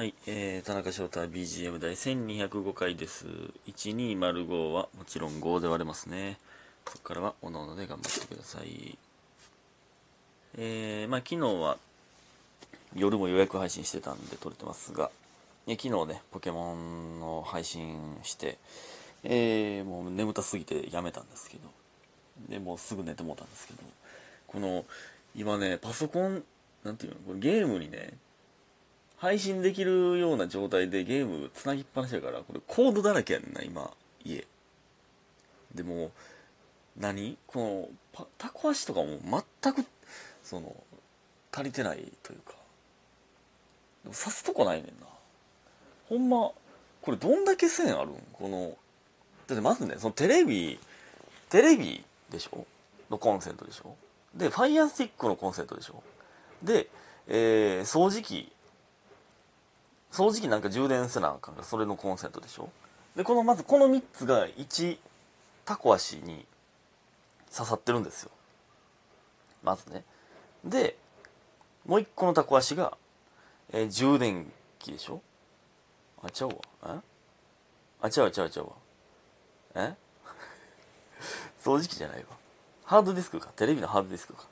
はい、えー、田中翔太 BGM 第1205回です。1205はもちろん5で割れますね。そこからはおのおので頑張ってください。えー、まあ昨日は夜も予約配信してたんで撮れてますが、え昨日ね、ポケモンの配信して、えー、もう眠たすぎてやめたんですけど、で、もうすぐ寝てもうたんですけど、この、今ね、パソコン、なんていうの、これゲームにね、配信できるような状態でゲームつなぎっぱなしやから、これコードだらけやんな、今、家。でも、何？この、タコ足とかも全く、その、足りてないというか、でも刺すとこないねんな。ほんま、これどんだけ線あるん？この、だってまずね、そのテレビ、テレビでしょ？のコンセントでしょ？で、ファイヤースティックのコンセントでしょ？で、えー、掃除機、掃除機なんか充電せなあかんからそれのコンセントでしょ？でこのまずこの3つが1タコ足に刺さってるんですよ。まずね。でもう1個のタコ足が、えー充電器でしょ？あちゃうわ。え？あちゃうわちゃうわちゃうわ。え？掃除機じゃないわ。ハードディスクか。テレビのハードディスクか。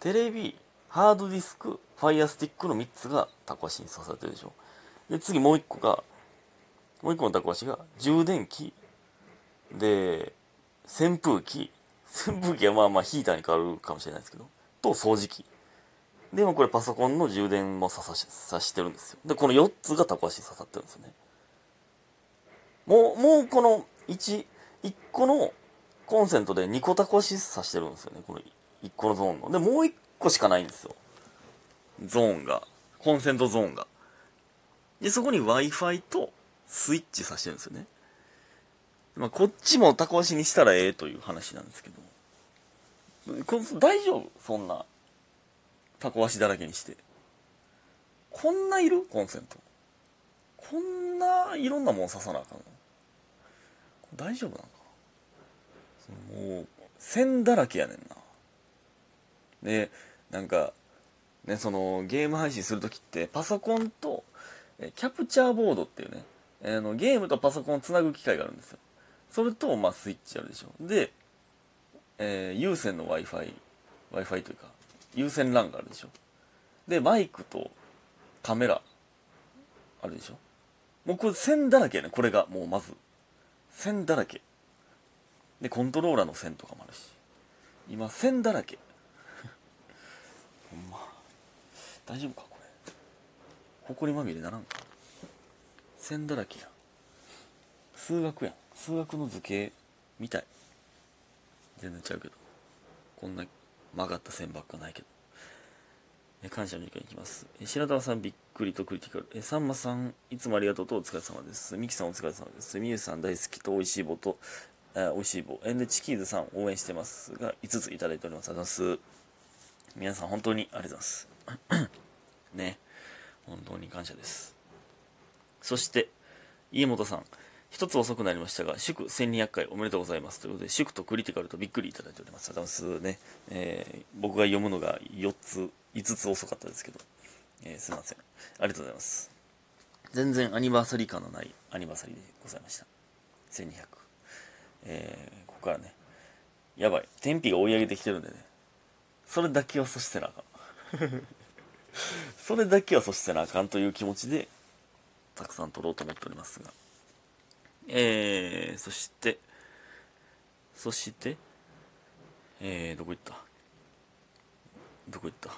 テレビハードディスクファイヤースティックの3つがタコ足に刺さってるでしょ。で次もう1個がもう1個のタコ足が充電器。で扇風機。扇風機はまあまあヒーターに変わるかもしれないですけど。と掃除機。でもこれパソコンの充電も刺さし刺してるんですよ。でこの4つがタコ足に刺さってるんですよね。もうもうこの 1, 1個のコンセントで2個タコ足刺してるんですよね。この1個のゾーンの。でもう1個しかないんですよ。ゾーンが。コンセントゾーンが。でそこに w i f i とスイッチ挿してるんですよね。まあこっちもタコ足にしたらええという話なんですけど。こ大丈夫？そんなタコ足だらけにして。こんないる？コンセントこんないろんなもん刺さなあかんの？大丈夫なんか？もう線だらけやねんな。でなんかねそのゲーム配信する時ってパソコンとえキャプチャーボードっていうねえーのゲームとパソコンをつなぐ機械があるんですよ。それと、まあ、スイッチあるでしょ。で、えー有線の w i f i w i f i というか有線 LAN があるでしょ。でマイクとカメラあるでしょ。もうこれ線だらけね。これがもうまず。線だらけ。でコントローラーの線とかもあるし。今線だらけほんま大丈夫かこれ。ほこりまみれならんか。線だらけやん。数学やん。数学の図形みたい。全然ちゃうけど。こんな曲がった線ばっかないけど。え感謝の時間いきます。え白玉さんびっくりとクリティカル。えさんまさんいつもありがとうとお疲れ様です。みきさんお疲れ様です。みゆさん大好きとおいしい棒とあおいしい棒。エンデチキーズさん応援してますが5ついただいております。ありがとうございます。皆さん本当にありがとうございます。ね。本当に感謝です。そして家元さん。一つ遅くなりましたが祝1200回おめでとうございます。ということで祝とクリティカルとびっくりいただいております。ありがとうございますね、えー僕が読むのが4つ5つ遅かったですけど、えーすいません。ありがとうございます。全然アニバーサリー感のないアニバーサリーでございました。1200えーここからね。やばい。天日が追い上げてきてるんでね。それだけは阻止せなあかん。それだけはそしてなあかんという気持ちでたくさん撮ろうと思っておりますが。えー、そしてそしてえー、どこ行った？どこ行った？あ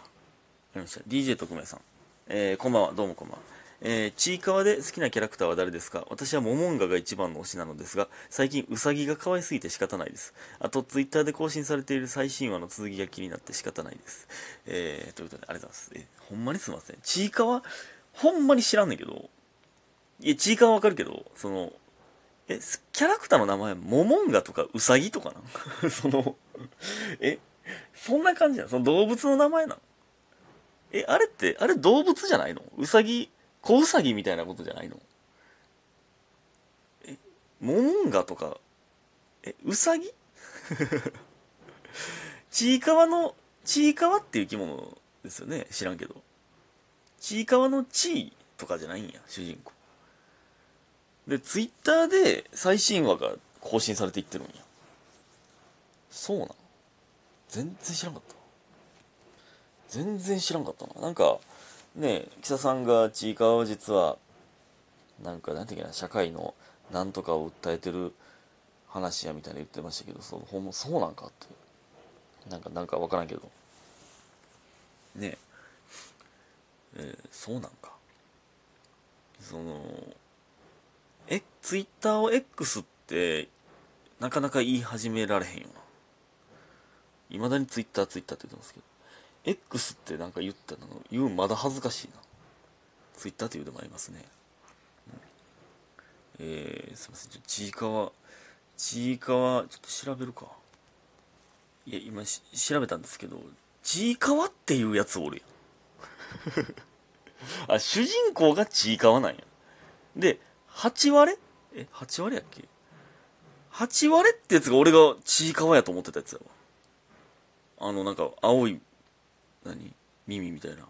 りました DJ 特命さん。えー、こんばんは。どうもこんばんは。えー、ちいかわで好きなキャラクターは誰ですか？私はモモンガが一番の推しなのですが、最近ウサギが可愛すぎて仕方ないです。あと、ツイッターで更新されている最新話の続きが気になって仕方ないです。えー、ということで、ありがとうございます。えほんまにすいません。ちいかわ、ほんまに知らんねんけど、いや、ちいかわわかるけど、その、え、キャラクターの名前、モモンガとかウサギとかなん？その、え、そんな感じなのその動物の名前なのえ、あれって、あれ動物じゃないの？ウサギ、小ウサギみたいなことじゃないの？え、モモンガとか、え、ウサギ？ちいかわの、ちいかわっていう生き物ですよね？知らんけど。ちいかわのちいとかじゃないんや主人公。でツイッターで最新話が更新されていってるんや。そうなの全然知らんかった。全然知らんかったな。なんかね木佐さんがちいかわは実はなんかなんていうかな社会のなんとかを訴えてる話やみたいに言ってましたけどそうほんそうなんかって。なんかなんか分からんけど。ね。えー、そうなんか。そのえツイッターを X ってなかなか言い始められへんよな。いまだにツイッターツイッターって言ってますけど。X ってなんか言ったの？言うまだ恥ずかしいな。ツイッターって言うでもありますね、うん、えー、すいません。ちいかわちいかわちょっと調べるか。いや今調べたんですけどちいかわっていうやつおるやん。あ主人公がちいかわなんや。で8割え8割やっけ？8割ってやつが俺がちいかわやと思ってたやつやわ。あのなんか青い何？耳みたいな。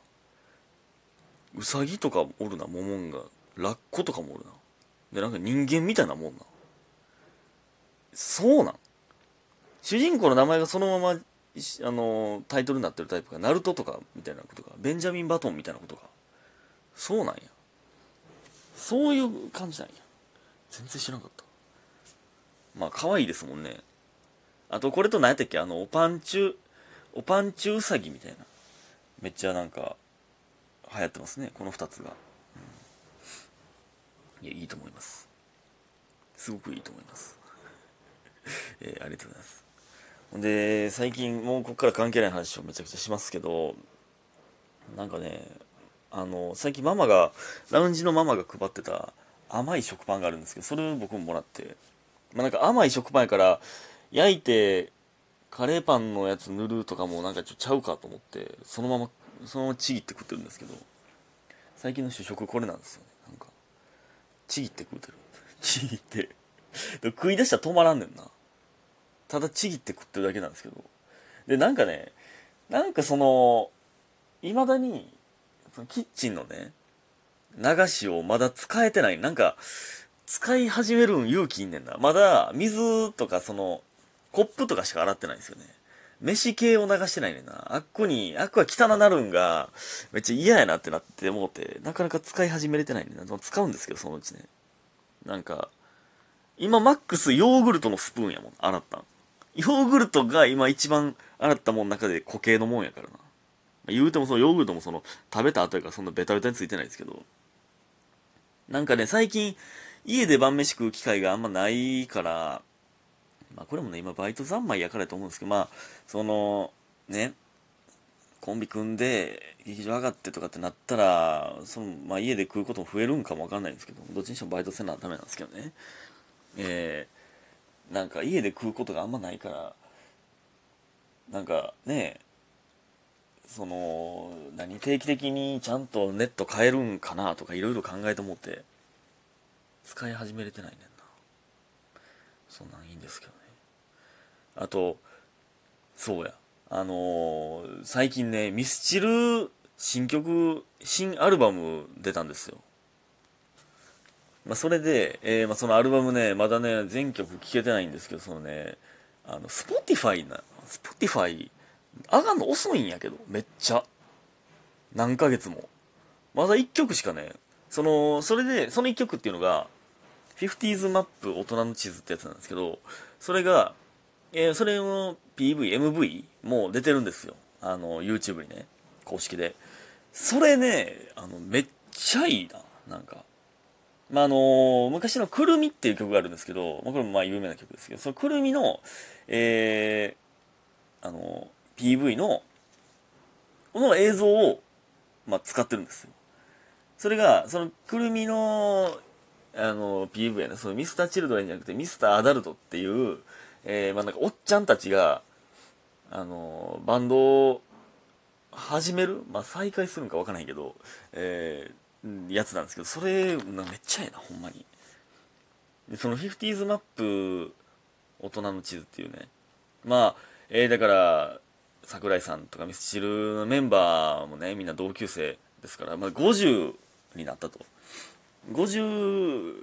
うさぎとかおるなモモンがラッコとかもおるな。でなんか人間みたいなもんな。そうなん。主人公の名前がそのままあのタイトルになってるタイプがナルトとかみたいなことか。ベンジャミン・バトンみたいなことか。そうなんや。そういう感じなんや。全然知らなかった。まあ可愛いですもんね。あとこれと何やったっけ？あのおパンチュおパンチュウサギみたいな。めっちゃなんか流行ってますねこの2つが、うん、いやいいと思います。すごくいいと思います。えー、ありがとうございます。ほんで最近もうここから関係ない話をめちゃくちゃしますけどなんかねあの最近ママがラウンジのママが配ってた甘い食パンがあるんですけどそれを僕ももらって、まあ、なんか甘い食パンやから焼いてカレーパンのやつ塗るとかもなんかちょっとちゃうかと思ってそのままそのままちぎって食ってるんですけど最近の主食これなんですよね。なんかちぎって食うてる。ちぎって。食い出したら止まらんねんな。ただちぎって食ってるだけなんですけど。でなんかねなんかそのいまだにそのキッチンのね流しをまだ使えてない。なんか使い始めるん勇気いんねんな。まだ水とかそのコップとかしか洗ってないんですよね。飯系を流してないねんな。あっこに、あっこは汚なるんが、めっちゃ嫌やなってなって思って、なかなか使い始めれてないねんな。使うんですけど、そのうちね。なんか、今マックスヨーグルトのスプーンやもん、洗ったん。ヨーグルトが今一番洗ったもんの中で固形のもんやからな。言うてもそのヨーグルトもその食べた後やからそんなベタベタについてないですけど。なんかね、最近家で晩飯食う機会があんまないから、まあこれもね、今バイト三昧やからと思うんですけど、まあ、その、ね、コンビ組んで劇場上がってとかってなったら、その、まあ家で食うことも増えるんかもわかんないんですけど、どっちにしてもバイトせなダメなんですけどね。えー、なんか家で食うことがあんまないから、なんかね、その、何、定期的にちゃんとネット変えるんかなとかいろいろ考えて思って、使い始めれてないねんな。そんなんいいんですけどね。あと、そうや。あのー、最近ね、ミスチル新曲、新アルバム出たんですよ。まあ、それで、えー、まあ、そのアルバムね、まだね、全曲聴けてないんですけど、そのね、あの、 Spotify な、 Spotify、上がんの遅いんやけど、めっちゃ。何ヶ月も。まだ1曲しかね、その、それで、その1曲っていうのが、50s マップ大人の地図ってやつなんですけど、それが、えー、それの PV、MV も出てるんですよ。あの、YouTube にね、公式で。それね、あの、めっちゃいいな、なんか。まあ、あのー、昔のくるみっていう曲があるんですけど、まあ、これもまあ有名な曲ですけど、そのくるみの、えー、あのー、PV の、この映像を、まあ、使ってるんですよ。それが、そのくるみの、あの、PV やね、そのミスターチルドレンじゃなくてミスターアダルトっていう、えー、まあなんかおっちゃんたちが、あの、バンドを始めるまあ再開するんかわからないけど、えー、やつなんですけど、それ、めっちゃええな、ほんまに。で、その 50s マップ、大人の地図っていうね。まあ、えー、だから、桜井さんとかミスチルのメンバーもね、みんな同級生ですから、まあ50になったと。50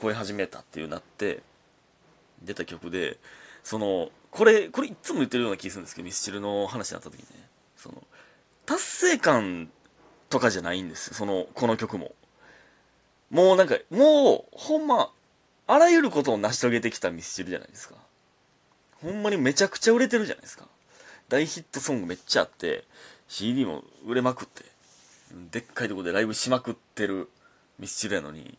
超え始めたっていうなって、出た曲で、その、これ、これいつも言ってるような気がするんですけど、ミスチルの話になった時にね、その、達成感とかじゃないんですよ、その、この曲も。もうなんか、もう、ほんま、あらゆることを成し遂げてきたミスチルじゃないですか。ほんまにめちゃくちゃ売れてるじゃないですか。大ヒットソングめっちゃあって、CD も売れまくって、でっかいとこでライブしまくってるミスチルやのに、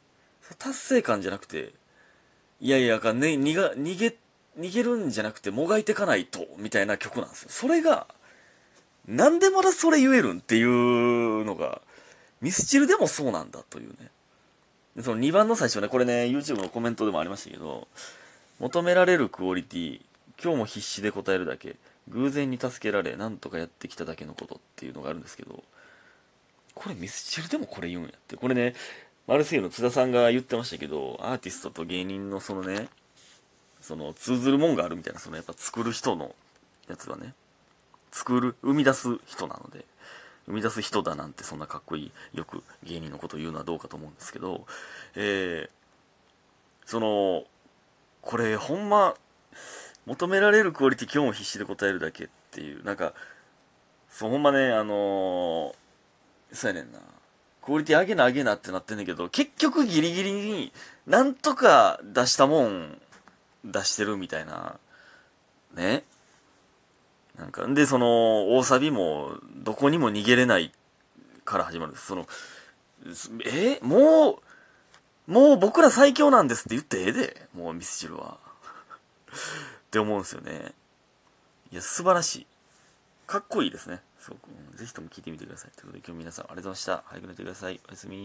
達成感じゃなくて、いやいやかね、逃が、逃げ、逃げるんじゃなくてもがいてかないと、みたいな曲なんですよ。それが、なんでまだそれ言えるんっていうのが、ミスチルでもそうなんだというね。その2番の最初ね、これね、YouTube のコメントでもありましたけど、求められるクオリティ、今日も必死で答えるだけ、偶然に助けられ、なんとかやってきただけのことっていうのがあるんですけど、これミスチルでもこれ言うんやって。これね、マルセイユの津田さんが言ってましたけど、アーティストと芸人のそのね、その通ずるもんがあるみたいな、そのやっぱ作る人のやつがね、作る、生み出す人なので、生み出す人だなんてそんなかっこいい、よく芸人のことを言うのはどうかと思うんですけど、えー、その、これほんま、求められるクオリティ今日も必死で答えるだけっていう、なんか、そうほんまね、あのー、そうやねんな。クオリティ上げな上げなってなってんだけど、結局ギリギリになんとか出したもん出してるみたいな、ね。なんか、で、その、大サビも、どこにも逃げれないから始まる。その、え？もう、もう僕ら最強なんですって言ってええで、もうミスチルは。って思うんですよね。いや、素晴らしい。かっこいいですね。すごく。ぜひとも聞いてみてください。ということで今日皆さんありがとうございました。早く寝てください。おやすみ